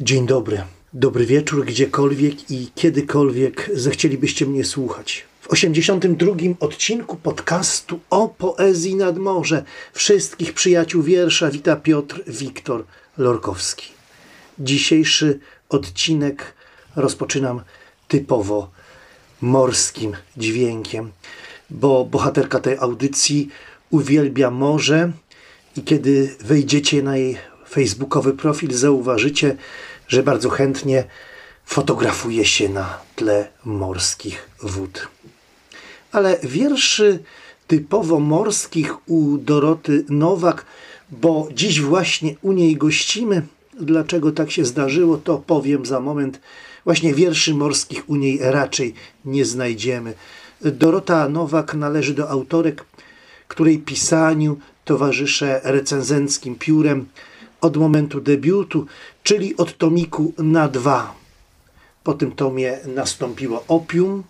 Dzień dobry. Dobry wieczór gdziekolwiek i kiedykolwiek zechcielibyście mnie słuchać. W 82 odcinku podcastu o poezji nad morze wszystkich przyjaciół wiersza wita Piotr Wiktor Lorkowski. Dzisiejszy odcinek rozpoczynam typowo morskim dźwiękiem, bo bohaterka tej audycji uwielbia morze i kiedy wejdziecie na jej facebookowy profil, zauważycie, że bardzo chętnie fotografuje się na tle morskich wód. Ale wierszy typowo morskich u Doroty Nowak, bo dziś właśnie u niej gościmy. Dlaczego tak się zdarzyło, to powiem za moment. Właśnie wierszy morskich u niej raczej nie znajdziemy. Dorota Nowak należy do autorek, której pisaniu towarzyszę recenzenckim piórem od momentu debiutu, czyli od tomiku na dwa. Po tym tomie nastąpiło Opium,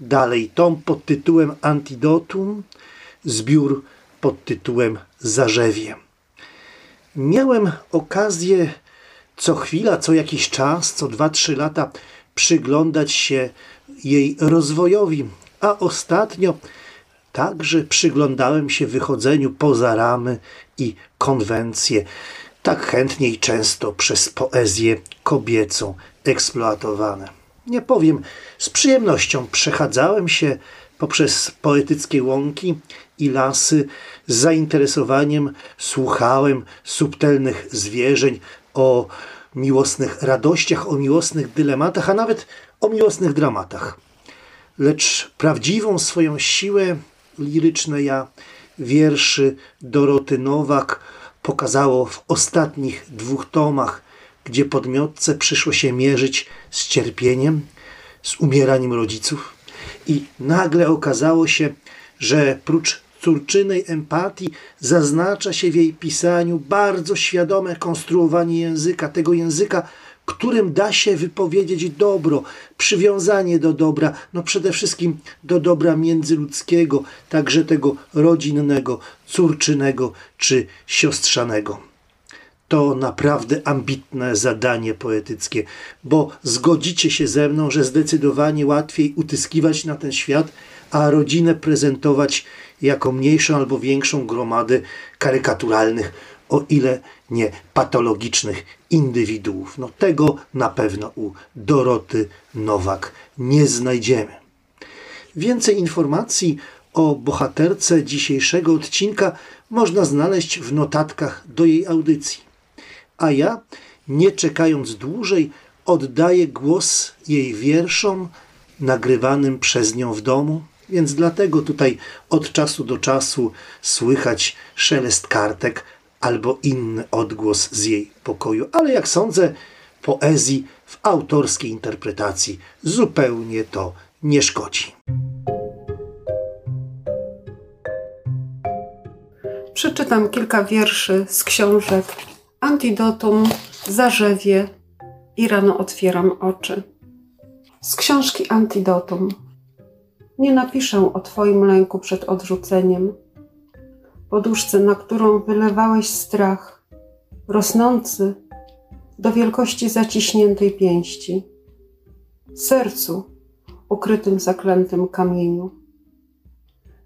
dalej tom pod tytułem Antidotum, zbiór pod tytułem Zarzewie. Miałem okazję co chwila, co jakiś czas, co dwa, trzy lata przyglądać się jej rozwojowi, a ostatnio także przyglądałem się wychodzeniu poza ramy i konwencje, tak chętnie i często przez poezję kobiecą eksploatowane. Nie powiem, z przyjemnością przechadzałem się poprzez poetyckie łąki i lasy, z zainteresowaniem słuchałem subtelnych zwierzeń o miłosnych radościach, o miłosnych dylematach, a nawet o miłosnych dramatach. Lecz prawdziwą swoją siłę liryczne ja wierszy Doroty Nowak pokazało w ostatnich dwóch tomach, gdzie podmiotce przyszło się mierzyć z cierpieniem, z umieraniem rodziców. I nagle okazało się, że prócz córczynej empatii zaznacza się w jej pisaniu bardzo świadome konstruowanie języka, tego języka, którym da się wypowiedzieć dobro, przywiązanie do dobra, no przede wszystkim do dobra międzyludzkiego, także tego rodzinnego, córczynego czy siostrzanego. To naprawdę ambitne zadanie poetyckie, bo zgodzicie się ze mną, że zdecydowanie łatwiej utyskiwać na ten świat, a rodzinę prezentować jako mniejszą albo większą gromadę karykaturalnych, o ile nie patologicznych indywiduów. No tego na pewno u Doroty Nowak nie znajdziemy. Więcej informacji o bohaterce dzisiejszego odcinka można znaleźć w notatkach do jej audycji. A ja, nie czekając dłużej, oddaję głos jej wierszom nagrywanym przez nią w domu, więc dlatego tutaj od czasu do czasu słychać szelest kartek albo inny odgłos z jej pokoju. Ale jak sądzę, poezji w autorskiej interpretacji zupełnie to nie szkodzi. Przeczytam kilka wierszy z książek Antidotum, Zarzewie i rano otwieram oczy. Z książki Antidotum. Nie napiszę o Twoim lęku przed odrzuceniem poduszce, na którą wylewałeś strach, rosnący do wielkości zaciśniętej pięści, sercu ukrytym zaklętym kamieniu.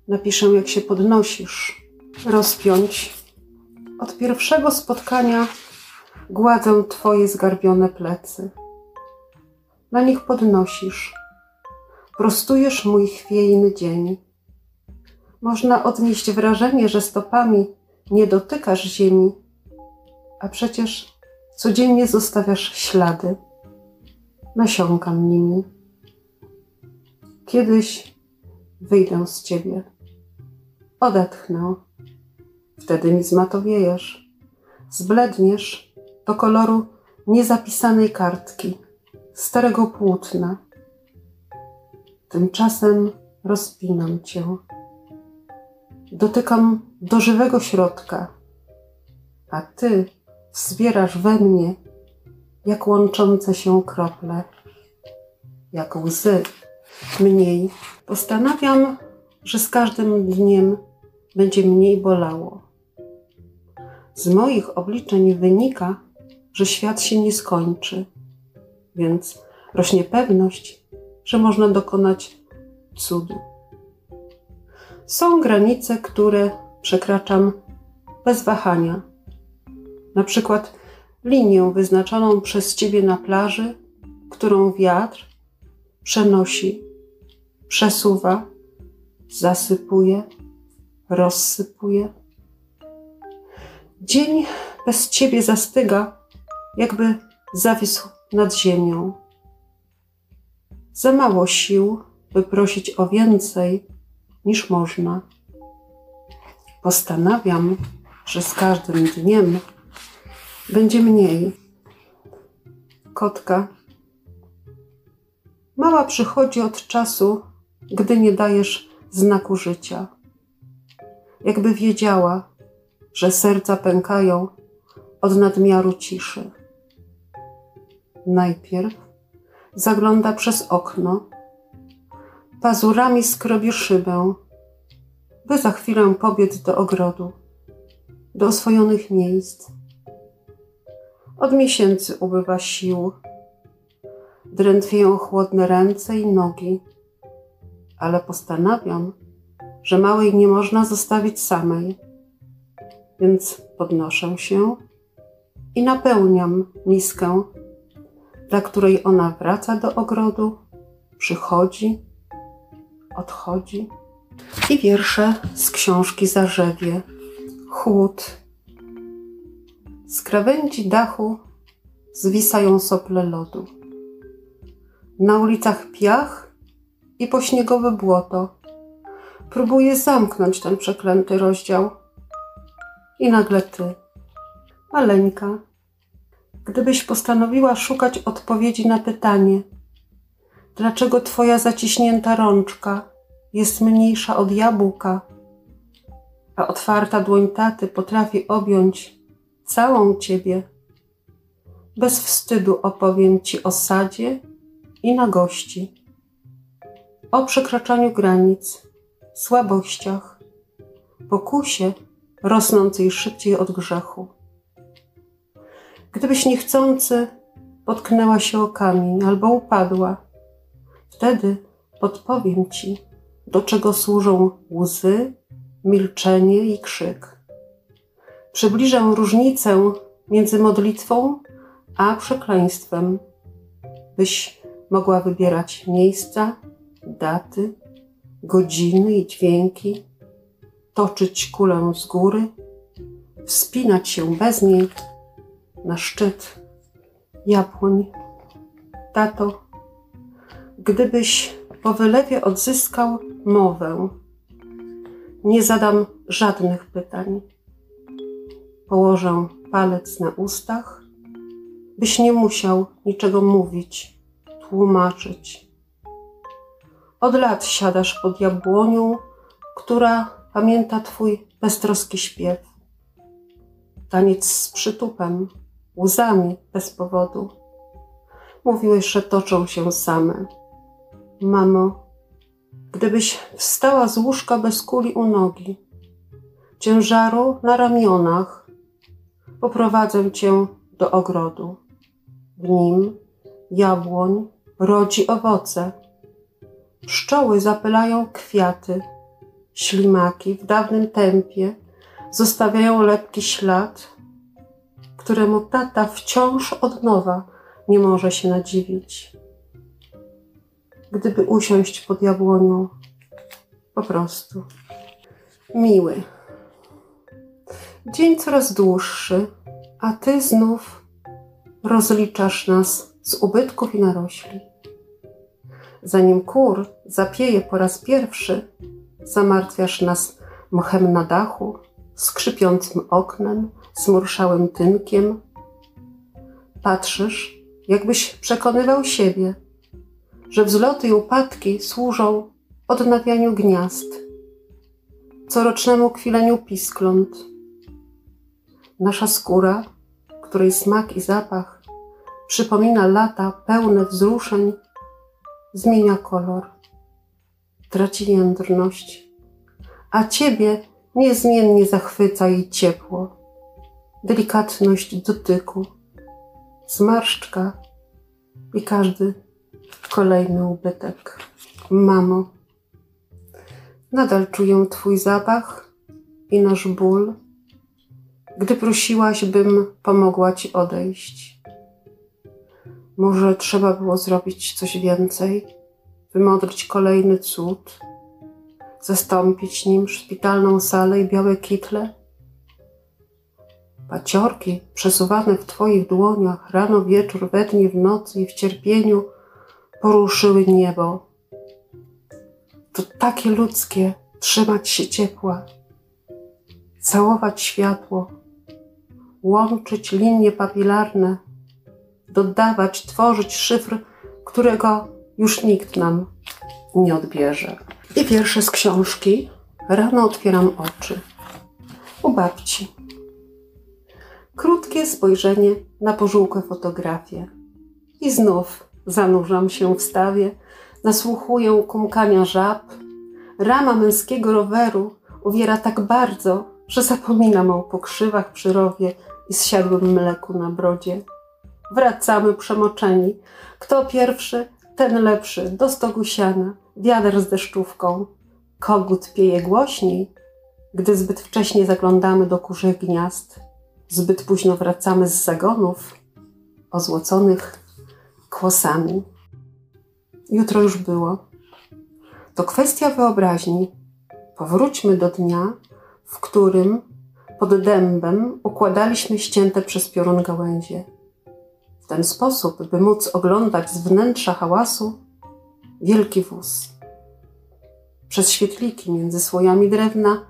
Napiszę, jak się podnosisz, rozpiąć. Od pierwszego spotkania gładzę Twoje zgarbione plecy. Na nich podnosisz, prostujesz mój chwiejny dzień można odnieść wrażenie, że stopami nie dotykasz ziemi, a przecież codziennie zostawiasz ślady. Nasiąkam nimi. Kiedyś wyjdę z ciebie. Odetchnę. Wtedy mi zmatowiejesz. Zbledniesz do koloru niezapisanej kartki, starego płótna. Tymczasem rozpinam cię. Dotykam do żywego środka, a ty wzbierasz we mnie jak łączące się krople, jak łzy mniej. Postanawiam, że z każdym dniem będzie mniej bolało. Z moich obliczeń wynika, że świat się nie skończy, więc rośnie pewność, że można dokonać cudu. Są granice, które przekraczam bez wahania. Na przykład linię wyznaczoną przez ciebie na plaży, którą wiatr przenosi, przesuwa, zasypuje, rozsypuje. Dzień bez ciebie zastyga, jakby zawisł nad ziemią. Za mało sił, by prosić o więcej niż można. Postanawiam, że z każdym dniem będzie mniej. Kotka. Mała przychodzi od czasu, gdy nie dajesz znaku życia. Jakby wiedziała, że serca pękają od nadmiaru ciszy. Najpierw zagląda przez okno, pazurami skrobi szybę, by za chwilę pobiec do ogrodu, do oswojonych miejsc. Od miesięcy ubywa sił, drętwieją chłodne ręce i nogi, ale postanawiam, że małej nie można zostawić samej, więc podnoszę się i napełniam miskę, dla której ona wraca do ogrodu, przychodzi, odchodzi. I wiersze z książki Zarzewie, chłód. Z krawędzi dachu zwisają sople lodu. Na ulicach piach i pośniegowe błoto. Próbuję zamknąć ten przeklęty rozdział. I nagle ty, maleńka, gdybyś postanowiła szukać odpowiedzi na pytanie, dlaczego twoja zaciśnięta rączka jest mniejsza od jabłka, a otwarta dłoń taty potrafi objąć całą ciebie. Bez wstydu opowiem ci o sadzie i nagości, o przekraczaniu granic, słabościach, pokusie rosnącej szybciej od grzechu. Gdybyś niechcący potknęła się o kamień albo upadła, wtedy podpowiem ci, do czego służą łzy, milczenie i krzyk. Przybliżę różnicę między modlitwą a przekleństwem, byś mogła wybierać miejsca, daty, godziny i dźwięki, toczyć kulę z góry, wspinać się bez niej na szczyt jabłoń. Tato, gdybyś po wylewie odzyskał mowę, nie zadam żadnych pytań. Położę palec na ustach, byś nie musiał niczego mówić, tłumaczyć. Od lat siadasz pod jabłonią, która pamięta twój beztroski śpiew. Taniec z przytupem, łzami bez powodu. Mówiłeś, że toczą się same. Mamo, gdybyś wstała z łóżka bez kuli u nogi, ciężaru na ramionach, poprowadzę cię do ogrodu. W nim jabłoń rodzi owoce. Pszczoły zapylają kwiaty, ślimaki w dawnym tempie zostawiają lepki ślad, któremu tata wciąż od nowa nie może się nadziwić. Gdyby usiąść pod jabłonią, po prostu. Miły. Dzień coraz dłuższy, a ty znów rozliczasz nas z ubytków i narośli. Zanim kur zapieje po raz pierwszy, zamartwiasz nas mchem na dachu, skrzypiącym oknem, zmurszałym tynkiem. Patrzysz, jakbyś przekonywał siebie, że wzloty i upadki służą odnawianiu gniazd, corocznemu kwileniu piskląt. Nasza skóra, której smak i zapach przypomina lata pełne wzruszeń, zmienia kolor, traci jędrność, a ciebie niezmiennie zachwyca jej ciepło, delikatność dotyku, zmarszczka i każdy kolejny ubytek. Mamo, nadal czuję Twój zapach i nasz ból, gdy prosiłaś, bym pomogła Ci odejść. Może trzeba było zrobić coś więcej, wymodlić kolejny cud, zastąpić nim szpitalną salę i białe kitle? Paciorki przesuwane w Twoich dłoniach rano, wieczór, we dnie, w nocy i w cierpieniu poruszyły niebo. To takie ludzkie trzymać się ciepła, całować światło, łączyć linie papilarne, dodawać, tworzyć szyfr, którego już nikt nam nie odbierze. I wiersze z książki Rano otwieram oczy. U babci. Krótkie spojrzenie na pożółkłe fotografie. I znów zanurzam się w stawie, nasłuchuję kumkania żab. Rama męskiego roweru uwiera tak bardzo, że zapominam o pokrzywach przy rowie i zsiadłym mleku na brodzie. Wracamy przemoczeni. Kto pierwszy, ten lepszy, do stogu siana, wiader z deszczówką. Kogut pieje głośniej, gdy zbyt wcześnie zaglądamy do kurzych gniazd. Zbyt późno wracamy z zagonów ozłoconych kłosami. Jutro już było. To kwestia wyobraźni. Powróćmy do dnia, w którym pod dębem układaliśmy ścięte przez piorun gałęzie. W ten sposób, by móc oglądać z wnętrza hałasu wielki wóz. Przez świetliki między słojami drewna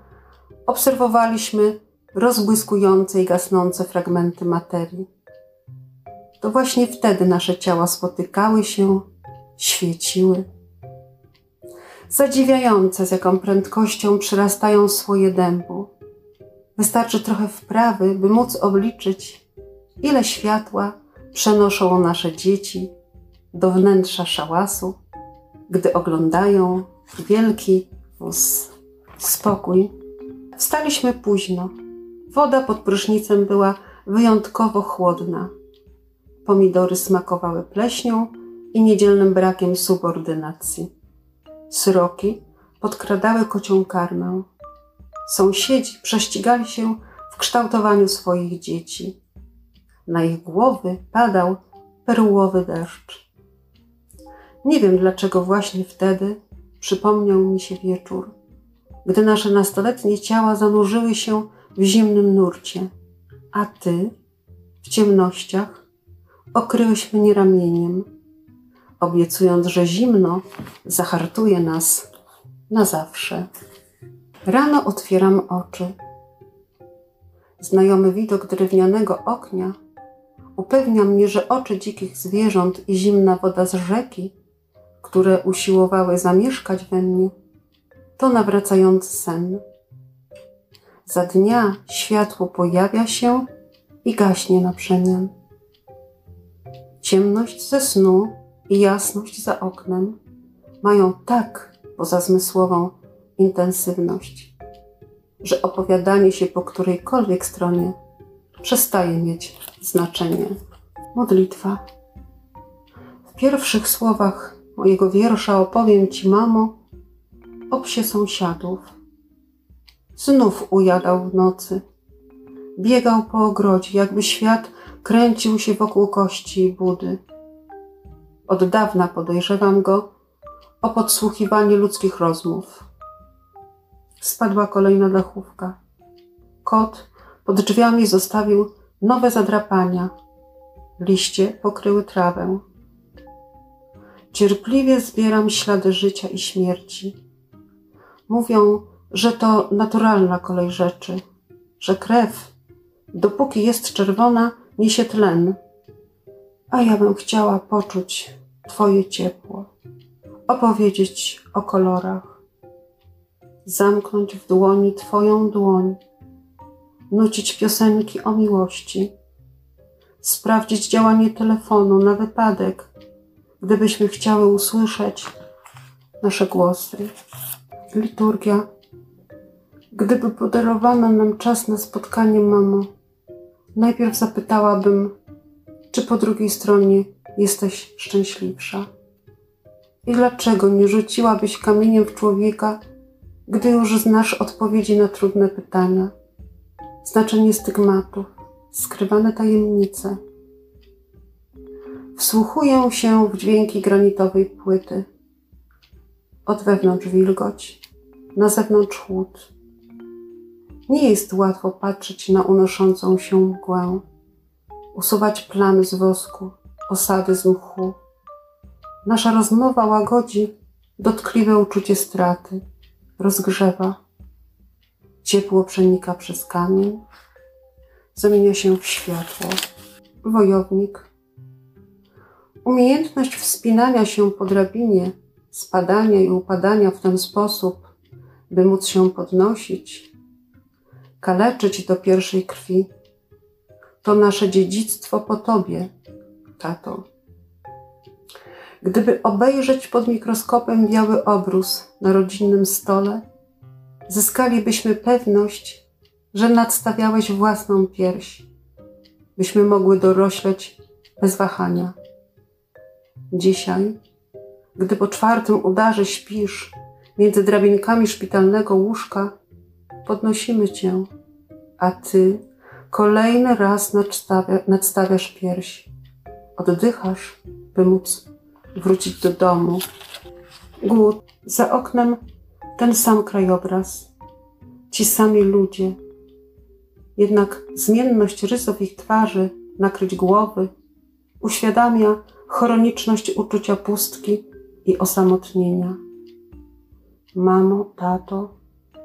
obserwowaliśmy rozbłyskujące i gasnące fragmenty materii. To właśnie wtedy nasze ciała spotykały się, świeciły. Zadziwiające, z jaką prędkością przyrastają swoje dębu. Wystarczy trochę wprawy, by móc obliczyć, ile światła przenoszą nasze dzieci do wnętrza szałasu, gdy oglądają wielki wóz. Spokój. Wstaliśmy późno. Woda pod prysznicem była wyjątkowo chłodna. Pomidory smakowały pleśnią i niedzielnym brakiem subordynacji. Sroki podkradały kocią karmę. Sąsiedzi prześcigali się w kształtowaniu swoich dzieci. Na ich głowy padał perłowy deszcz. Nie wiem dlaczego właśnie wtedy przypomniał mi się wieczór, gdy nasze nastoletnie ciała zanurzyły się w zimnym nurcie, a ty w ciemnościach okryłeś mnie ramieniem, obiecując, że zimno zahartuje nas na zawsze. Rano otwieram oczy. Znajomy widok drewnianego oknia upewnia mnie, że oczy dzikich zwierząt i zimna woda z rzeki, które usiłowały zamieszkać we mnie, to nawracający sen. Za dnia światło pojawia się i gaśnie na przemian. Ciemność ze snu i jasność za oknem mają tak pozazmysłową intensywność, że opowiadanie się po którejkolwiek stronie przestaje mieć znaczenie. Modlitwa. W pierwszych słowach mojego wiersza opowiem Ci, mamo, o psie sąsiadów. Znów ujadał w nocy. Biegał po ogrodzie, jakby świat kręcił się wokół kości i budy. Od dawna podejrzewam go o podsłuchiwanie ludzkich rozmów. Spadła kolejna dachówka. Kot pod drzwiami zostawił nowe zadrapania. Liście pokryły trawę. Cierpliwie zbieram ślady życia i śmierci. Mówią, że to naturalna kolej rzeczy, że krew, dopóki jest czerwona, niesie tlen, a ja bym chciała poczuć Twoje ciepło, opowiedzieć o kolorach, zamknąć w dłoni Twoją dłoń, nucić piosenki o miłości, sprawdzić działanie telefonu na wypadek, gdybyśmy chciały usłyszeć nasze głosy. Liturgia. Gdyby podarowano nam czas na spotkanie, mamo, najpierw zapytałabym, czy po drugiej stronie jesteś szczęśliwsza? I dlaczego nie rzuciłabyś kamieniem w człowieka, gdy już znasz odpowiedzi na trudne pytania? Znaczenie stygmatów, skrywane tajemnice. Wsłuchuję się w dźwięki granitowej płyty. Od wewnątrz wilgoć, na zewnątrz chłód. Nie jest łatwo patrzeć na unoszącą się mgłę, usuwać plamy z wosku, osady z mchu. Nasza rozmowa łagodzi dotkliwe uczucie straty, rozgrzewa. Ciepło przenika przez kamień, zamienia się w światło. Wojownik. Umiejętność wspinania się po drabinie, spadania i upadania w ten sposób, by móc się podnosić, kaleczyć do pierwszej krwi, to nasze dziedzictwo po Tobie, tato. Gdyby obejrzeć pod mikroskopem biały obrus na rodzinnym stole, zyskalibyśmy pewność, że nadstawiałeś własną pierś, byśmy mogły dorośleć bez wahania. Dzisiaj, gdy po czwartym udarze śpisz między drabinkami szpitalnego łóżka, podnosimy cię, a ty kolejny raz nadstawia, nadstawiasz pierś. Oddychasz, by móc wrócić do domu. Głód, za oknem ten sam krajobraz, ci sami ludzie. Jednak zmienność rysów ich twarzy, nakryć głowy, uświadamia chroniczność uczucia pustki i osamotnienia. Mamo, tato,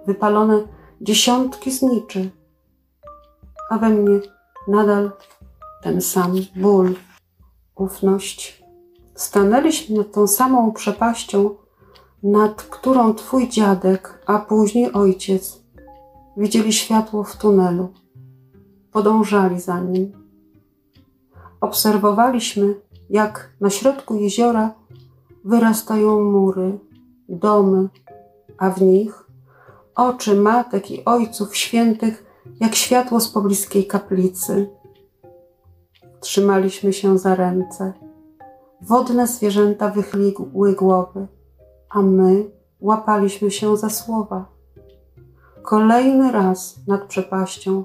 wypalone dziesiątki zniczy, a we mnie nadal ten sam ból, ufność. Stanęliśmy nad tą samą przepaścią, nad którą twój dziadek, a później ojciec widzieli światło w tunelu. Podążali za nim. Obserwowaliśmy, jak na środku jeziora wyrastają mury, domy, a w nich oczy matek i ojców świętych, jak światło z pobliskiej kaplicy. Trzymaliśmy się za ręce. Wodne zwierzęta wychyliły głowy, a my łapaliśmy się za słowa. Kolejny raz nad przepaścią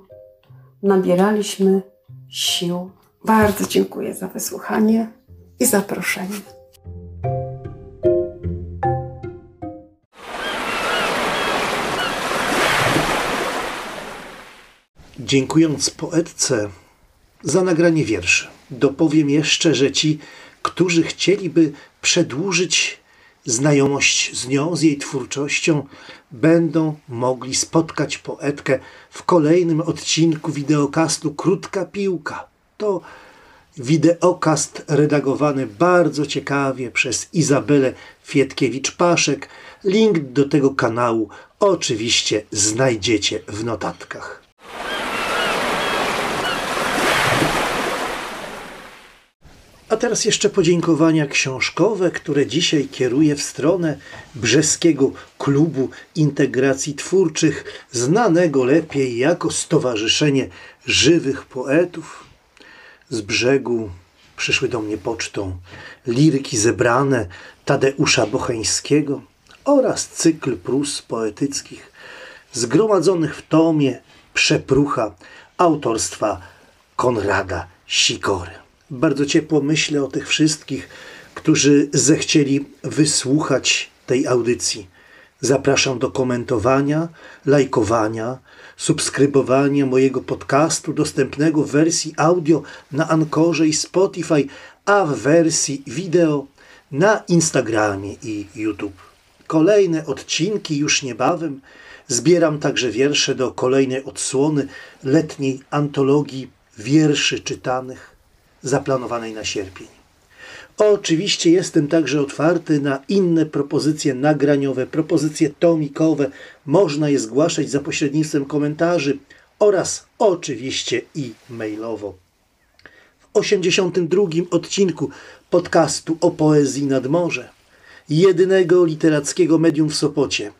nabieraliśmy sił. Bardzo dziękuję za wysłuchanie i zaproszenie. Dziękując poetce za nagranie wierszy, dopowiem jeszcze, że ci, którzy chcieliby przedłużyć znajomość z nią, z jej twórczością, będą mogli spotkać poetkę w kolejnym odcinku wideokastu Krótka Piłka. To wideokast redagowany bardzo ciekawie przez Izabelę Fietkiewicz-Paszek. Link do tego kanału oczywiście znajdziecie w notatkach. A teraz jeszcze podziękowania książkowe, które dzisiaj kieruję w stronę Brzeskiego Klubu Integracji Twórczych, znanego lepiej jako Stowarzyszenie Żywych Poetów. Z brzegu przyszły do mnie pocztą liryki zebrane Tadeusza Bocheńskiego oraz cykl prus poetyckich zgromadzonych w tomie Przeprucha autorstwa Konrada Sikory. Bardzo ciepło myślę o tych wszystkich, którzy zechcieli wysłuchać tej audycji. Zapraszam do komentowania, lajkowania, subskrybowania mojego podcastu dostępnego w wersji audio na Ankorze i Spotify, a w wersji wideo na Instagramie i YouTube. Kolejne odcinki już niebawem. Zbieram także wiersze do kolejnej odsłony letniej antologii wierszy czytanych zaplanowanej na sierpień. Oczywiście jestem także otwarty na inne propozycje nagraniowe, propozycje tomikowe. Można je zgłaszać za pośrednictwem komentarzy oraz oczywiście i mailowo. W 82 odcinku podcastu o poezji nad morze, jedynego literackiego medium w Sopocie,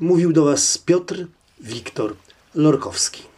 mówił do Was Piotr Wiktor Lorkowski.